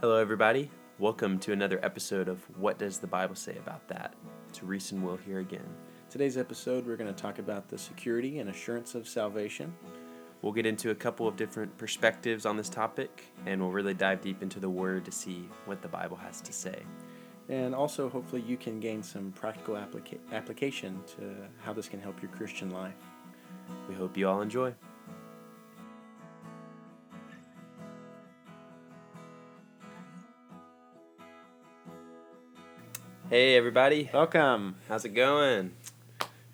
Hello, everybody. Welcome to another episode of What Does the Bible Say About That? It's Reese and Will here again. Today's episode, we're going to talk about the security and assurance of salvation. We'll get into a couple of different perspectives on this topic, and we'll really dive deep into the Word to see what the Bible has to say. And also, hopefully, you can gain some practical applica- application to how this can help your Christian life. We hope you all enjoy. Hey, everybody. Welcome. How's it going?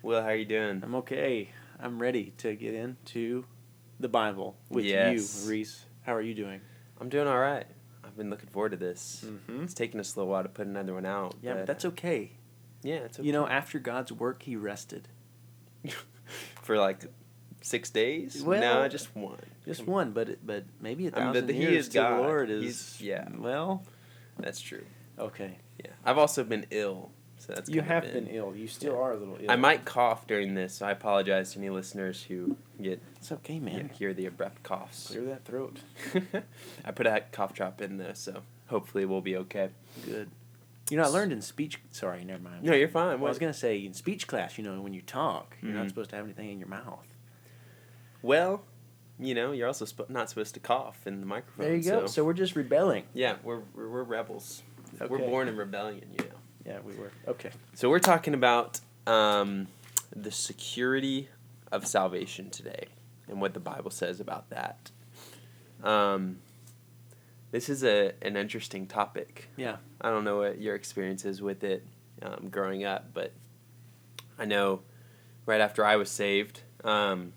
Will, how are you doing? I'm okay. I'm ready to get into the Bible with Yes. you, Reese. How are you doing? I'm doing all right. I've been looking forward to this. Mm-hmm. It's taken us a little while to put another one out. Yeah, but that's okay. yeah, it's okay. You know, after God's work, He rested. for like six days. Well, no, just one. Just Come- one, but but maybe a I mean, thousand but he years is to God. the Lord is He's- yeah. Well, That's true. okay. Yeah, I've also been ill, so that's you have been ill. You still yeah. are a little ill. I might cough during this, so I apologize to any listeners who get It's okay, man. hear the abrupt coughs. Clear that throat. I put a cough drop in though, so hopefully we'll be okay. Good. You know, I learned in speech. Sorry, never mind. No, you're fine. Well, I was gonna say in speech class, you know, when you talk, you're Mhm. not supposed to have anything in your mouth. Well, you know, you're also sp- not supposed to cough in the microphone. There you go. So, So we're just rebelling. yeah, we're, we're we're rebels. We're born in rebellion, you know. Yeah, we were. Okay. So we're talking about um, the security of salvation today and what the Bible says about that. Um, this is a an interesting topic. Yeah. I don't know what your experience is with it um, growing up, but I know right after I was saved. Um,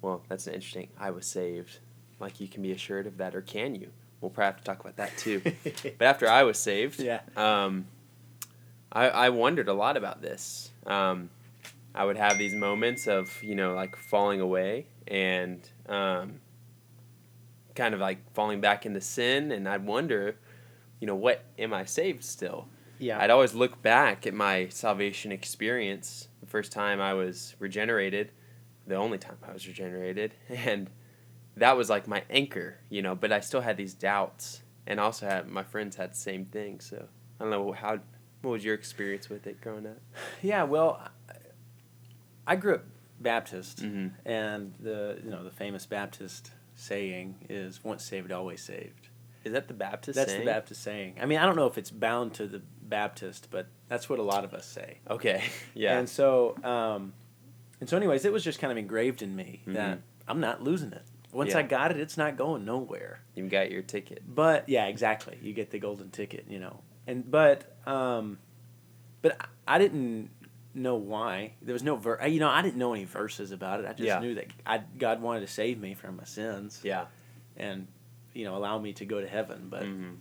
well, that's an interesting. I was saved. Like you can be assured of that, or can you? We'll probably have to talk about that too. but after I was saved, Yeah. um, I, I wondered a lot about this. Um, I would have these moments of, you know, like falling away and um, kind of like falling back into sin. And I'd wonder, you know, what am I saved still? Yeah. I'd always look back at my salvation experience, the first time I was regenerated, the only time I was regenerated. And that was like my anchor, you know, but I still had these doubts. And also had my friends had the same thing. So I don't know how what was your experience with it growing up? yeah. Well, I- grew up Baptist, Mm-hmm. and the you know the famous Baptist saying is "once saved, always saved." Is that the Baptist That's saying? the Baptist saying. I mean, I don't know if it's bound to the Baptist, but that's what a lot of us say. Okay. Yeah. And so, um, and so, anyways, it was just kind of engraved in me that Mhm. I'm not losing it. Once Yeah. I got it, it's not going nowhere. You've got your ticket. But yeah, exactly. You get the golden ticket, you know. And but um, but I, I didn't know why. There was no ver. You know, I didn't know any verses about it. I just Yeah. knew that I, God wanted to save me from my sins Yeah. and you know allow me to go to heaven. But hmm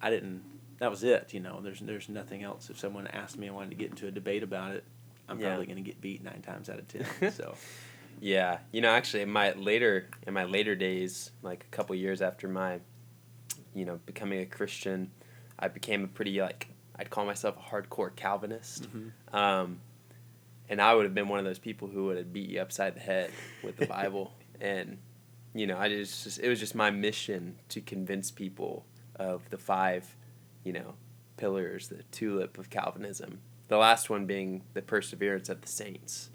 I didn't. That was it. You know, there's there's nothing else. If someone asked me, I wanted to get into a debate about it. I'm Yeah. probably going to get beat nine times out of ten. So Yeah, you know, actually, in my later in my later days, like a couple years after my, you know, becoming a Christian, I became a pretty like I'd call myself a hardcore Calvinist, mhm. um, and I would have been one of those people who would have beat you upside the head with the Bible, and you know, I just it was just my mission to convince people of the five, you know, pillars, the tulip of Calvinism. The last one being the perseverance of the saints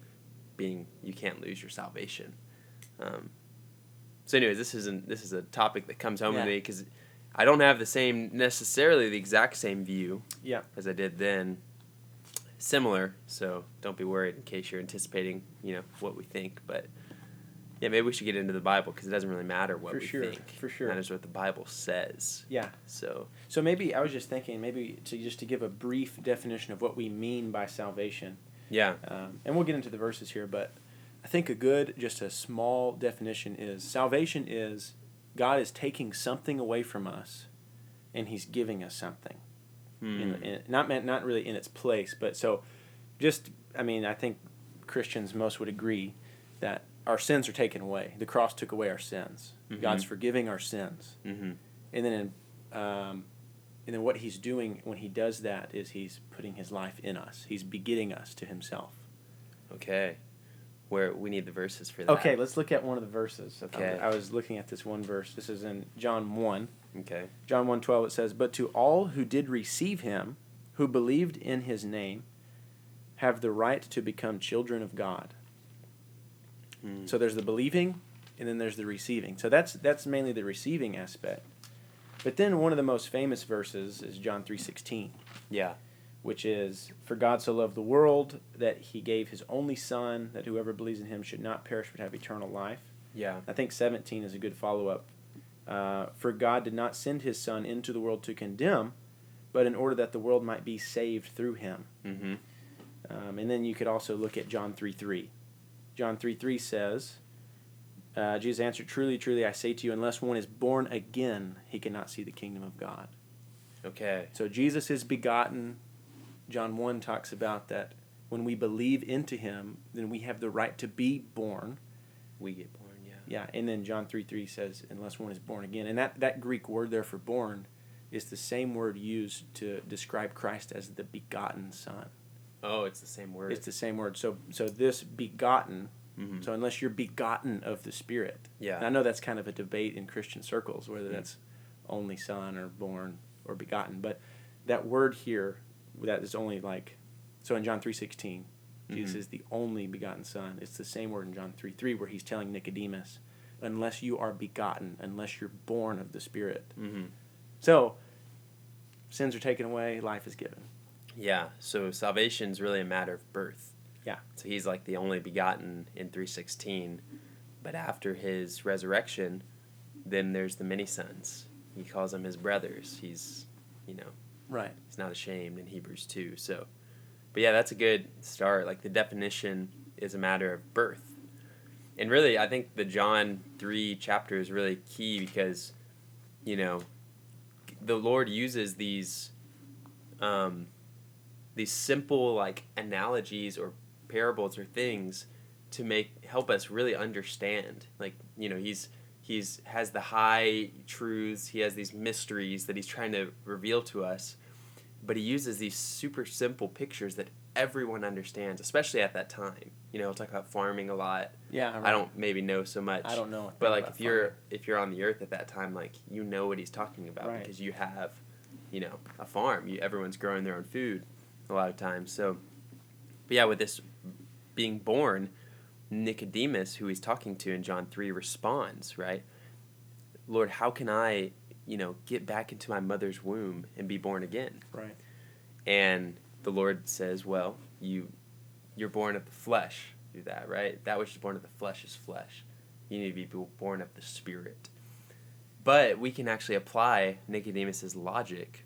being you can't lose your salvation. Um, so, anyways, this isn't this is a topic that comes home Yeah. to me because I don't have the same necessarily the exact same view Yeah. as I did then. Similar, so don't be worried in case you're anticipating you know what we think. But yeah, maybe we should get into the Bible because it doesn't really matter what For we sure, think. for sure. It matters what the Bible says. yeah. So So maybe I was just thinking maybe to just to give a brief definition of what we mean by salvation. Yeah, Um, and we'll get into the verses here, but I think a good, just a small definition is salvation is God is taking something away from us, and He's giving us something. In, Hmm. in, not meant, not really in its place, but so, just I mean, I think Christians most would agree that our sins are taken away. The cross took away our sins. Mhm. God's forgiving our sins, hmm and then in, um, and then what He's doing when He does that is He's putting His life in us. He's begetting us to Himself. Okay. where we need the verses for that. Okay, let's look at one of the verses. Okay. I was looking at this one verse. This is in John 1. Okay. John 1:12 it says, "But to all who did receive him, who believed in his name, have the right to become children of God." Mm. So there's the believing and then there's the receiving. So that's that's mainly the receiving aspect. But then one of the most famous verses is John 3:16, Yeah. which is for God so loved the world that he gave his only son that whoever believes in him should not perish but have eternal life. Yeah. I think 17 is a good follow up. Uh, for God did not send his Son into the world to condemn, but in order that the world might be saved through him. Mm-hmm. Um, and then you could also look at John 3 3. John 3 3 says, uh, Jesus answered, Truly, truly, I say to you, unless one is born again, he cannot see the kingdom of God. Okay. So Jesus is begotten. John 1 talks about that when we believe into him, then we have the right to be born. We get born. Yeah. Yeah, and then John 3 3 says, unless one is born again. And that, that Greek word there for born is the same word used to describe Christ as the begotten Son. Oh, it's the same word. It's the same word. So so this begotten, Mhm. so unless you're begotten of the Spirit. Yeah. And I know that's kind of a debate in Christian circles, whether Mm. that's only son or born or begotten. But that word here, that is only like, so in John 3 Jesus Mhm. is the only begotten Son. It's the same word in John 3 3 where he's telling Nicodemus, unless you are begotten, unless you're born of the Spirit. Mm-hmm. So, sins are taken away, life is given. Yeah. So salvation is really a matter of birth. Yeah. So he's like the only begotten in three sixteen, but after his resurrection, then there's the many sons. He calls them his brothers. He's, you know, Right. he's not ashamed in Hebrews two. So, but yeah, that's a good start. Like the definition is a matter of birth, and really, I think the John three chapter is really key because, you know, the Lord uses these, um, these simple like analogies or parables or things to make help us really understand. Like you know, he's he's has the high truths. He has these mysteries that he's trying to reveal to us, but he uses these super simple pictures that everyone understands, especially at that time. You know, he'll talk about farming a lot. Yeah. I don't maybe know so much. I don't know. But like if you're farming. if you're on the earth at that time, like you know what he's talking about Right. because you have, you know, a farm. You everyone's growing their own food, a lot of times. So, but yeah, with this being born, Nicodemus, who he's talking to in John three, responds right. Lord, how can I, you know, get back into my mother's womb and be born again? Right. And the Lord says, "Well, you, you're born of the flesh through that, right? That which is born of the flesh is flesh. You need to be born of the spirit." But we can actually apply Nicodemus's logic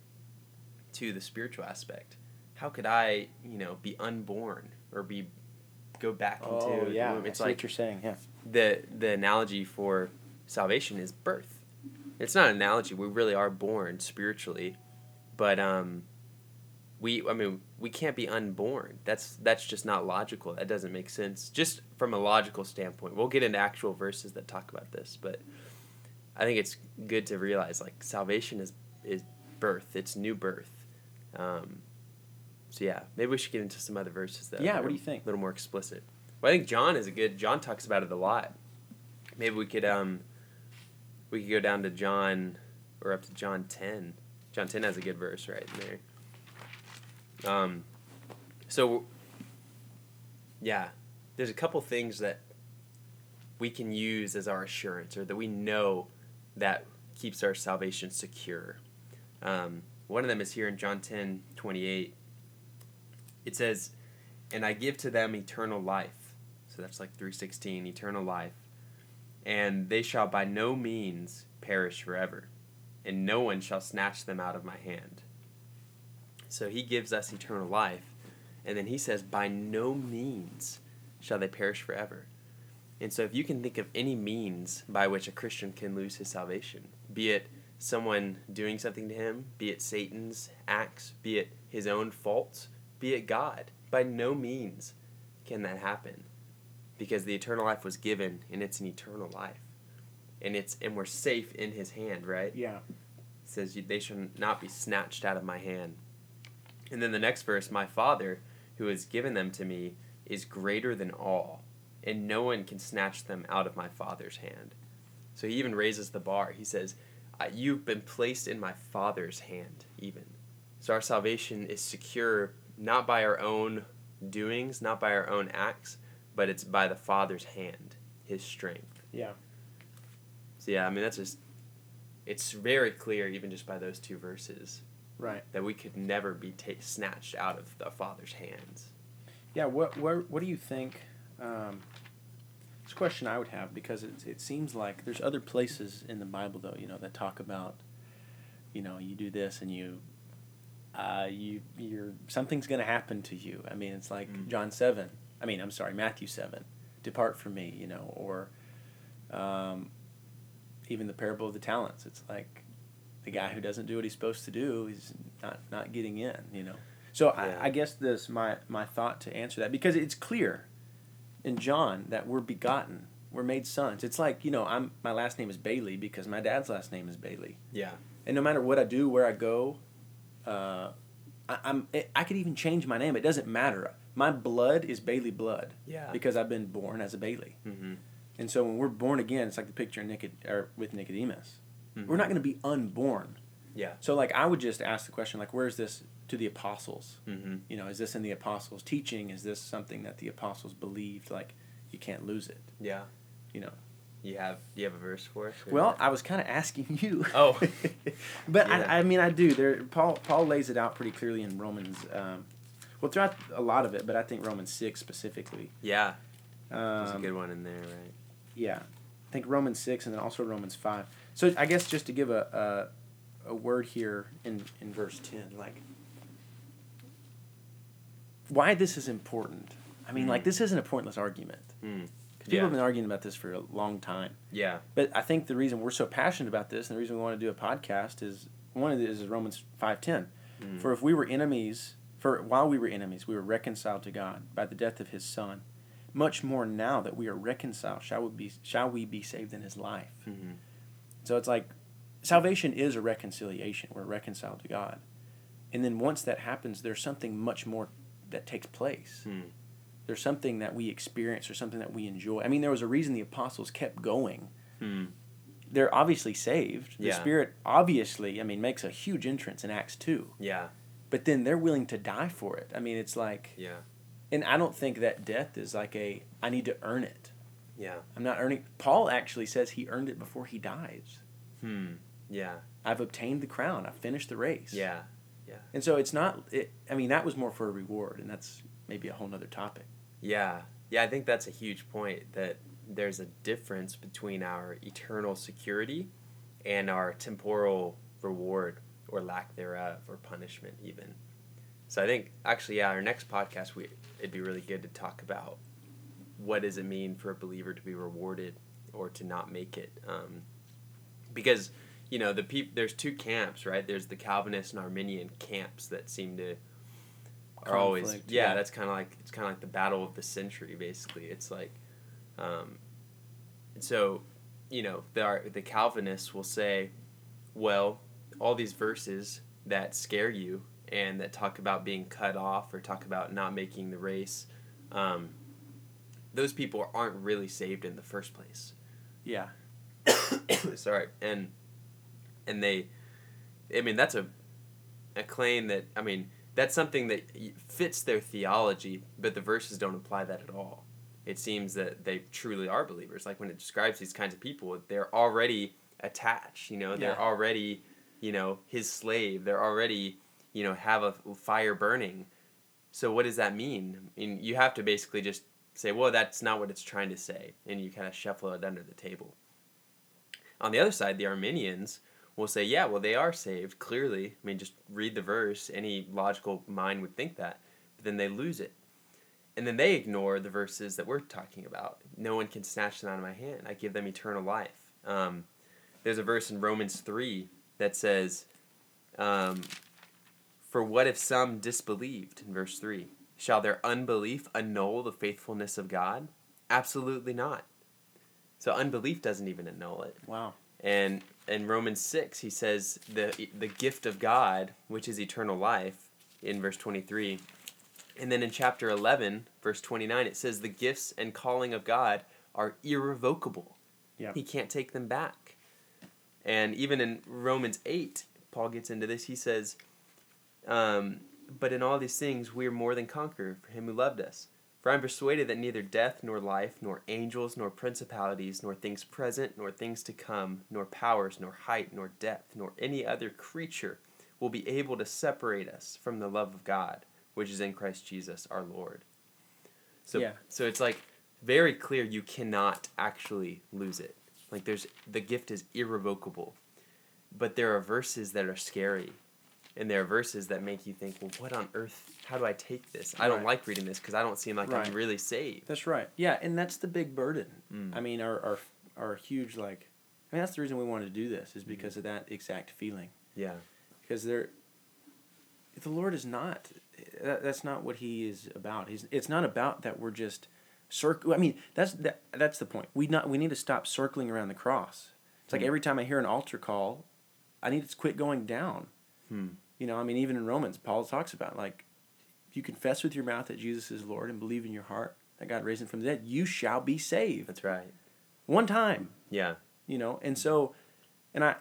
to the spiritual aspect. How could I, you know, be unborn or be go back into Oh, the yeah. It's like what you're saying. Yeah. the the analogy for salvation is birth. It's not an analogy. We really are born spiritually, but um, we I mean we can't be unborn. That's that's just not logical. That doesn't make sense. Just from a logical standpoint, we'll get into actual verses that talk about this, but I think it's good to realize like salvation is is birth. It's new birth. Um, so yeah, maybe we should get into some other verses that Yeah, what do you think? A little more explicit. Well, I think John is a good. John talks about it a lot. Maybe we could um, we could go down to John or up to John ten. John ten has a good verse right in there. Um, so yeah, there's a couple things that we can use as our assurance, or that we know that keeps our salvation secure. Um, one of them is here in John ten twenty eight. It says, "And I give to them eternal life." So that's like three sixteen, eternal life, and they shall by no means perish forever, and no one shall snatch them out of my hand. So he gives us eternal life, and then he says, "By no means shall they perish forever." And so, if you can think of any means by which a Christian can lose his salvation, be it someone doing something to him, be it Satan's acts, be it his own faults, be it God, by no means can that happen. Because the eternal life was given, and it's an eternal life. And it's and we're safe in his hand, right? Yeah. It says, They shall not be snatched out of my hand. And then the next verse, My Father, who has given them to me, is greater than all, and no one can snatch them out of my Father's hand. So he even raises the bar. He says, You've been placed in my Father's hand, even. So our salvation is secure not by our own doings, not by our own acts, but it's by the Father's hand, his strength. Yeah. So yeah, I mean that's just it's very clear even just by those two verses Right. that we could never be ta- snatched out of the Father's hands. Yeah. What what what do you think? Um, it's a question I would have because it it seems like there's other places in the Bible though you know that talk about, you know, you do this and you. Uh, you you're something's gonna happen to you. I mean, it's like Mm. John seven. I mean, I'm sorry, Matthew seven. Depart from me, you know, or um, even the parable of the talents. It's like the guy who doesn't do what he's supposed to do, he's not not getting in, you know. So Yeah. I, I guess this my my thought to answer that because it's clear in John that we're begotten, we're made sons. It's like you know I'm my last name is Bailey because my dad's last name is Bailey, Yeah. and no matter what I do, where I go, uh, I, I'm I could even change my name. It doesn't matter. My blood is Bailey blood Yeah. because I've been born as a Bailey. Mm-hmm. And so when we're born again, it's like the picture in Nicod- or with Nicodemus. Mhm. We're not going to be unborn. Yeah. So like I would just ask the question like where's this to the apostles? Mm-hmm. You know, is this in the apostles' teaching? Is this something that the apostles believed like you can't lose it? Yeah. You know. You have you have a verse for us? Well, I was kind of asking you. Oh. but Yeah. I, I mean I do. There Paul Paul lays it out pretty clearly in Romans um, well throughout a lot of it, but I think Romans 6 specifically. yeah. There's a Um, good one in there, right? Yeah, I think Romans six and then also Romans five. So I guess just to give a a, a word here in in verse ten, like why this is important. I mean, Mm. like this isn't a pointless argument. Mm. People Yeah. have been arguing about this for a long time. Yeah. But I think the reason we're so passionate about this and the reason we want to do a podcast is one of it is Romans five ten. Mm. For if we were enemies, for while we were enemies, we were reconciled to God by the death of His Son. Much more now that we are reconciled, shall we be shall we be saved in His life? Mhm. So it's like salvation is a reconciliation. We're reconciled to God, and then once that happens, there's something much more that takes place. Mm. There's something that we experience or something that we enjoy. I mean, there was a reason the apostles kept going Mm. they're obviously saved. The Yeah. Spirit obviously, I mean, makes a huge entrance in Acts 2. Yeah. But then they're willing to die for it. I mean, it's like, Yeah. and I don't think that death is like a, I need to earn it. Yeah. I'm not earning. Paul actually says he earned it before he dies. Hmm. Yeah. I've obtained the crown. I've finished the race. Yeah. Yeah. And so it's not, it, I mean, that was more for a reward, and that's maybe a whole nother topic. Yeah. Yeah, I think that's a huge point that there's a difference between our eternal security and our temporal reward or lack thereof or punishment even. So I think actually yeah, our next podcast we it'd be really good to talk about what does it mean for a believer to be rewarded or to not make it um, because you know the peop- there's two camps right there's the calvinist and arminian camps that seem to are always yeah, yeah. that's kind of like it's kind of like the battle of the century basically it's like um, so you know the the calvinists will say well all these verses that scare you and that talk about being cut off or talk about not making the race um, those people aren't really saved in the first place Yeah. sorry and and they i mean that's a a claim that i mean that's something that fits their theology but the verses don't apply that at all. It seems that they truly are believers. Like when it describes these kinds of people they're already attached you know? They're already you know his slave. They're already you know have a fire burning. So what does that mean? I mean, you have to basically just say well that's not what it's trying to say and you kind of shuffle it under the table. On the other side, the Arminians will say, yeah, well, they are saved, clearly. I mean, just read the verse. Any logical mind would think that. But then they lose it. And then they ignore the verses that we're talking about. No one can snatch them out of my hand. I give them eternal life. Um, there's a verse in Romans 3 that says, um, For what if some disbelieved? In verse 3. Shall their unbelief annul the faithfulness of God? Absolutely not. So unbelief doesn't even annul it. Wow. And in Romans 6, he says the the gift of God, which is eternal life, in verse 23, And then in chapter 11, verse 29, it says, The gifts and calling of God are irrevocable. Yeah. He can't take them back. And even in Romans 8, Paul gets into this. He says, um, But in all these things we are more than conqueror for him who loved us. For I am persuaded that neither death, nor life, nor angels, nor principalities, nor things present, nor things to come, nor powers, nor height, nor depth, nor any other creature will be able to separate us from the love of God, which is in Christ Jesus our Lord. So, Yeah. so it's like very clear you cannot actually lose it. Like there's the gift is irrevocable. But there are verses that are scary. And there are verses that make you think, well, what on earth? How do I take this? I don't Right. like reading this because I don't seem like Right. I'm really saved. That's right. Yeah, and that's the big burden. Mm. I mean, our, our our huge like, I mean, that's the reason we wanted to do this is because of that exact feeling. Yeah. Because there, the Lord is not. That, that's not what He is about. He's. It's not about that we're just circle. I mean, that's that. That's the point. We not. We need to stop circling around the cross. It's like Hmm. every time I hear an altar call, I need to quit going down. You know, I mean, even in Romans, Paul talks about like, if you confess with your mouth that Jesus is Lord and believe in your heart that God raised him from the dead, you shall be saved. That's right. One time, Yeah. you know. And so, and I,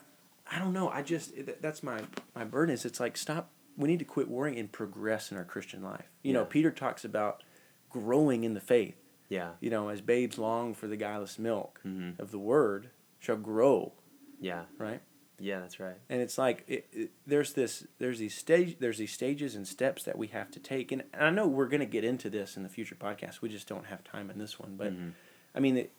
I don't know. I just that's my my burden is it's like stop. We need to quit worrying and progress in our Christian life. You know, Peter talks about growing in the faith. Yeah. You know, as babes long for the guileless milk Mhm. of the word shall grow. Yeah. Right. Yeah, that's right. and it's like it, it, there's this there's these stage there's these stages and steps that we have to take and, and i know we're going to get into this in the future podcast we just don't have time in this one but Mhm. i mean it,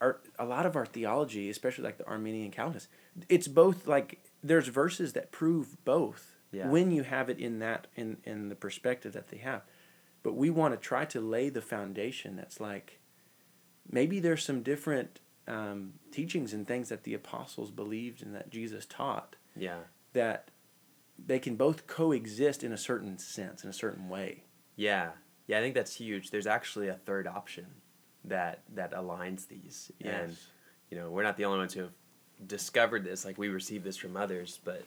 our a lot of our theology especially like the arminian calvinists it's both like there's verses that prove both Yeah. when you have it in that in in the perspective that they have but we want to try to lay the foundation that's like maybe there's some different um, teachings and things that the apostles believed and that jesus taught Yeah. that they can both coexist in a certain sense, in a certain way. Yeah. Yeah, I think that's huge. There's actually a third option that that aligns these. And you know, we're not the only ones who have discovered this. Like we received this from others, but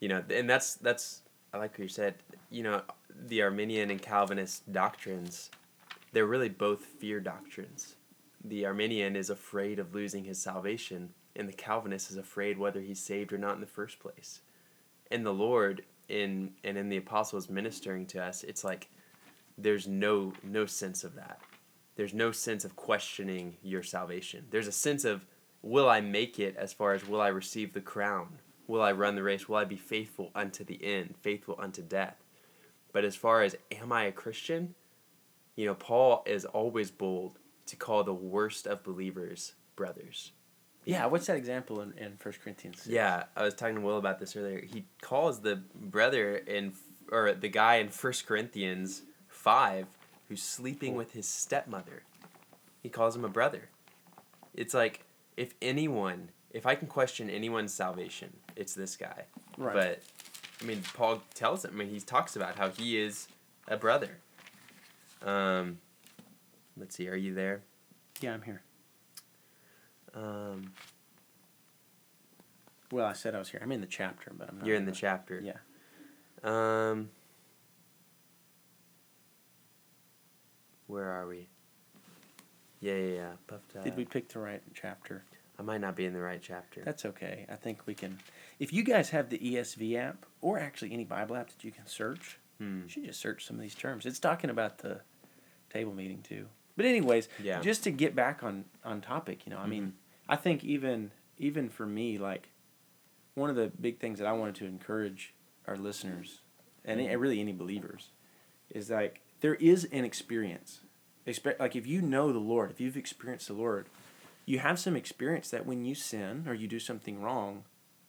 you know, and that's that's I like what you said. You know, the Arminian and Calvinist doctrines, they're really both fear doctrines. The Arminian is afraid of losing his salvation, and the Calvinist is afraid whether he's saved or not in the first place. And the Lord in and in the apostles ministering to us, it's like there's no no sense of that. There's no sense of questioning your salvation. There's a sense of will I make it as far as will I receive the crown? Will I run the race? Will I be faithful unto the end, faithful unto death? But as far as am I a Christian? You know, Paul is always bold to call the worst of believers brothers. Yeah, what's that example in, in 1 Corinthians? 6? Yeah, I was talking to Will about this earlier. He calls the brother in or the guy in First Corinthians five who's sleeping with his stepmother. He calls him a brother. It's like if anyone, if I can question anyone's salvation, it's this guy. Right. But I mean, Paul tells him. I mean, he talks about how he is a brother. Um, let's see. Are you there? Yeah, I'm here. Um, Well, I said I was here. I'm in the chapter, but I'm not. you're in the chapter. Yeah. Um, where are we? Yeah, yeah, yeah. Puffed up. Did we pick the right chapter? I might not be in the right chapter. That's okay. I think we can. If you guys have the ESV app, or actually any Bible app that you can search, Hmm. you should just search some of these terms. It's talking about the table meeting too. But anyways, Yeah. just to get back on on topic, you know, I mean, I think even even for me, like one of the big things that I wanted to encourage our listeners and Mhm. really any believers is like there is an experience. Expe- Like if you know the Lord, if you've experienced the Lord, you have some experience that when you sin or you do something wrong,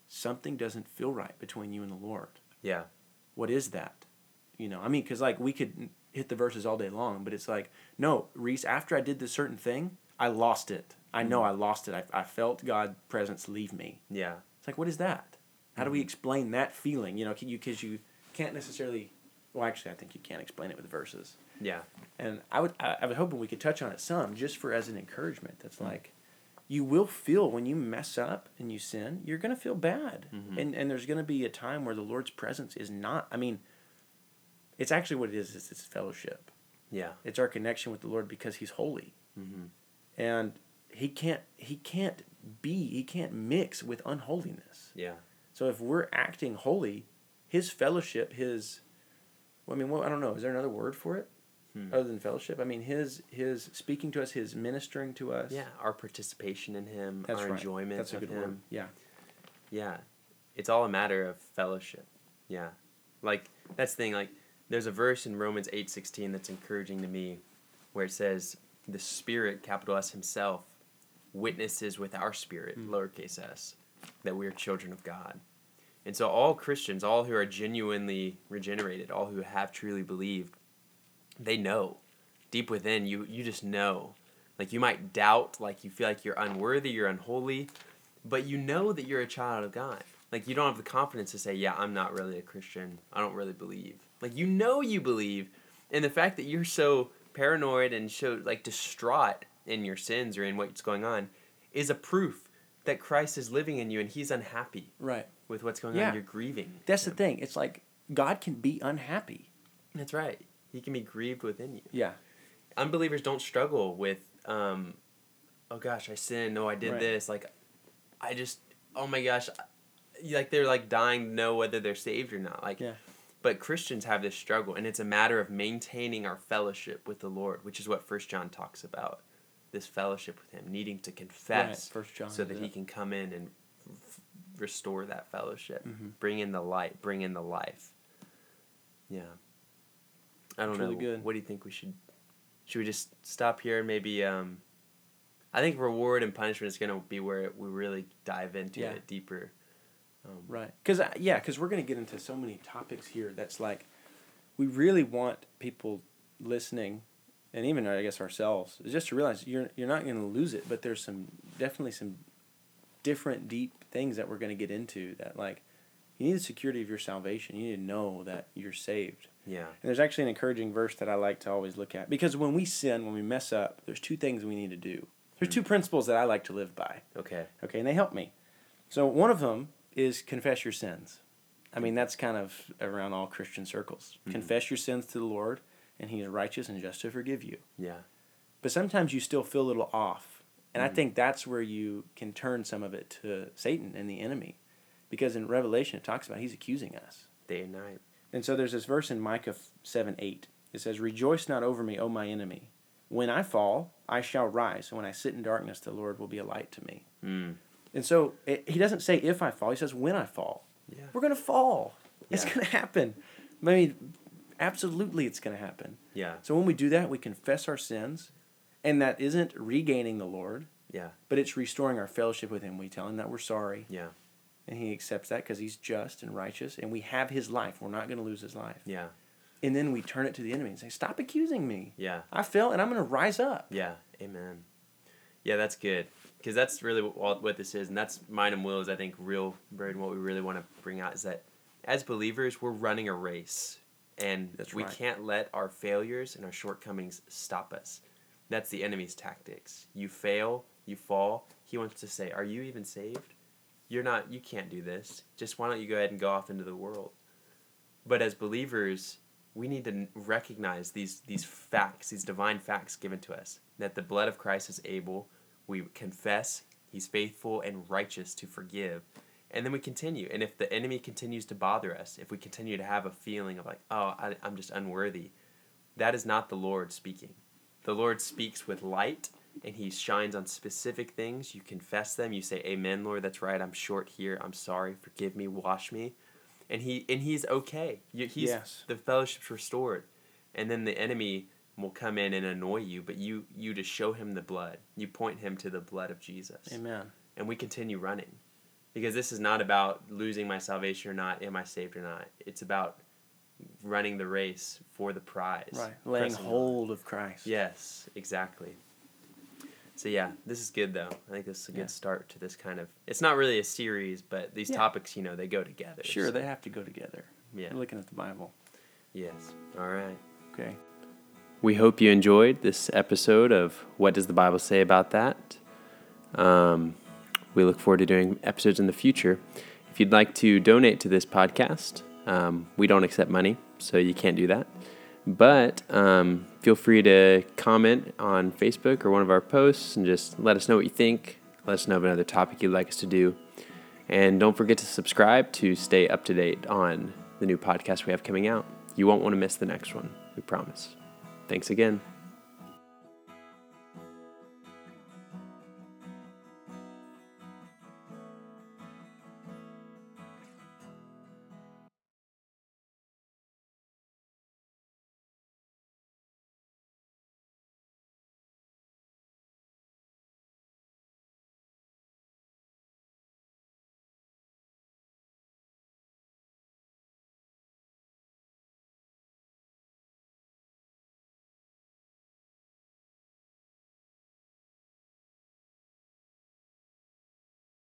something doesn't feel right between you and the Lord. Yeah. What is that? You know, I mean, because like we could hit the verses all day long, but it's like, no, Reese, after I did this certain thing, I lost it. I know mm. I lost it. I, I felt God presence leave me. Yeah. It's like, what is that? How do we mm. explain that feeling? You know, can you because you can't necessarily. Well, actually, I think you can't explain it with verses. Yeah. And I would, I, I was hoping we could touch on it some, just for as an encouragement. That's mm. like, you will feel when you mess up and you sin, you're gonna feel bad, Mhm. and and there's gonna be a time where the Lord's presence is not. I mean, It's actually what it is. It's, it's fellowship. Yeah. It's our connection with the Lord because He's holy, Mm-hmm. and He can't He can't be He can't mix with unholiness. Yeah. So if we're acting holy, His fellowship, His, well, I mean, well, I don't know. Is there another word for it Hmm. other than fellowship? I mean, His His speaking to us, His ministering to us. Yeah. Our participation in Him, that's our right. enjoyment That's a of good Him. word. Yeah. Yeah. It's all a matter of fellowship. Yeah. Like that's the thing, like there's a verse in Romans eight sixteen that's encouraging to me where it says the Spirit, capital S himself, witnesses with our spirit, Mm. lowercase s, that we are children of God. And so all Christians, all who are genuinely regenerated, all who have truly believed, they know. Deep within you you just know. Like you might doubt, like you feel like you're unworthy, you're unholy, but you know that you're a child of God. Like you don't have the confidence to say, "Yeah, I'm not really a Christian. I don't really believe." Like you know you believe, and the fact that you're so paranoid and so like distraught in your sins or in what's going on is a proof that Christ is living in you and he's unhappy Right. with what's going Yeah. on. You're grieving. That's the thing. It's like God can be unhappy. That's right. He can be grieved within you. Yeah. Unbelievers don't struggle with um oh gosh, I sinned. No, I did Right. this. Like I just oh my gosh, like they're like dying to know whether they're saved or not. Like Yeah. But Christians have this struggle, and it's a matter of maintaining our fellowship with the Lord, which is what First John talks about. This fellowship with Him, needing to confess, First John. so that. He can come in and f- restore that fellowship, Mhm. bring in the light, bring in the life. Yeah. I don't know. really good. What do you think we should? Should we just stop here and maybe? Um, I think reward and punishment is going to be where we really dive into Yeah. it deeper. Um, Right. Because yeah, because we're gonna get into so many topics here. That's like, we really want people listening, and even I guess ourselves, just to realize you're you're not gonna lose it. But there's some definitely some different deep things that we're gonna get into. That like, you need the security of your salvation. You need to know that you're saved. Yeah. And there's actually an encouraging verse that I like to always look at because when we sin, when we mess up, there's two things we need to do. There's two principles that I like to live by. Okay. Okay, and they help me. So one of them is confess your sins. I mean, that's kind of around all Christian circles. Mhm. Confess your sins to the Lord, and He is righteous and just to forgive you. Yeah. But sometimes you still feel a little off. And I Mhm. think that's where you can turn some of it to Satan and the enemy. Because in Revelation, it talks about he's accusing us. Day and night. And so there's this verse in Micah 7 8. It says, Rejoice not over me, O my enemy. When I fall, I shall rise. And when I sit in darkness, the Lord will be a light to me. Mm. And so it, he doesn't say if I fall, he says when I fall. Yeah. We're going to fall. Yeah. It's going to happen. I mean, absolutely it's going to happen. Yeah. So when we do that, we confess our sins. And that isn't regaining the Lord, Yeah. but it's restoring our fellowship with him. We tell him that we're sorry. Yeah. And he accepts that because he's just and righteous. And we have his life. We're not going to lose his life. Yeah. And then we turn it to the enemy and say, Stop accusing me. Yeah. I fell and I'm going to rise up. Yeah. Amen. Yeah, that's good. Because that's really what, what this is. And that's mine and Will's, I think, real, Bird, and what we really want to bring out is that as believers, we're running a race. And That's we right. can't let our failures and our shortcomings stop us. That's the enemy's tactics. You fail, you fall. He wants to say, Are you even saved? You're not, you can't do this. Just why don't you go ahead and go off into the world? But as believers, we need to recognize these these facts, these divine facts given to us, that the blood of Christ is able. We confess He's faithful and righteous to forgive, and then we continue. And if the enemy continues to bother us, if we continue to have a feeling of like, oh, I, I'm just unworthy, that is not the Lord speaking. The Lord speaks with light, and He shines on specific things. You confess them. You say, "Amen, Lord. That's right. I'm short here. I'm sorry. Forgive me. Wash me." And He and He's okay. He's Yes. the fellowship's restored, and then the enemy will come in and annoy you. But you you just show him the blood. You point him to the blood of Jesus, Amen. and we continue running, because this is not about losing my salvation or not. Am I saved or not? It's about running the race for the prize. Right. Laying pressing on. hold of Christ. Yes, exactly. So yeah, this is good though. I think this is a good Yeah. start to this kind of. It's not really a series, but these Yeah. topics, you know, they go together. Sure, so- they have to go together. Yeah. We're looking at the Bible. Yes. All right. Okay. We hope you enjoyed this episode of What Does the Bible Say About That? Um, we look forward to doing episodes in the future. If you'd like to donate to this podcast, um, we don't accept money, so you can't do that. But um, feel free to comment on Facebook or one of our posts and just let us know what you think. Let us know of another topic you'd like us to do. And don't forget to subscribe to stay up to date on the new podcast we have coming out. You won't want to miss the next one, we promise. Thanks again.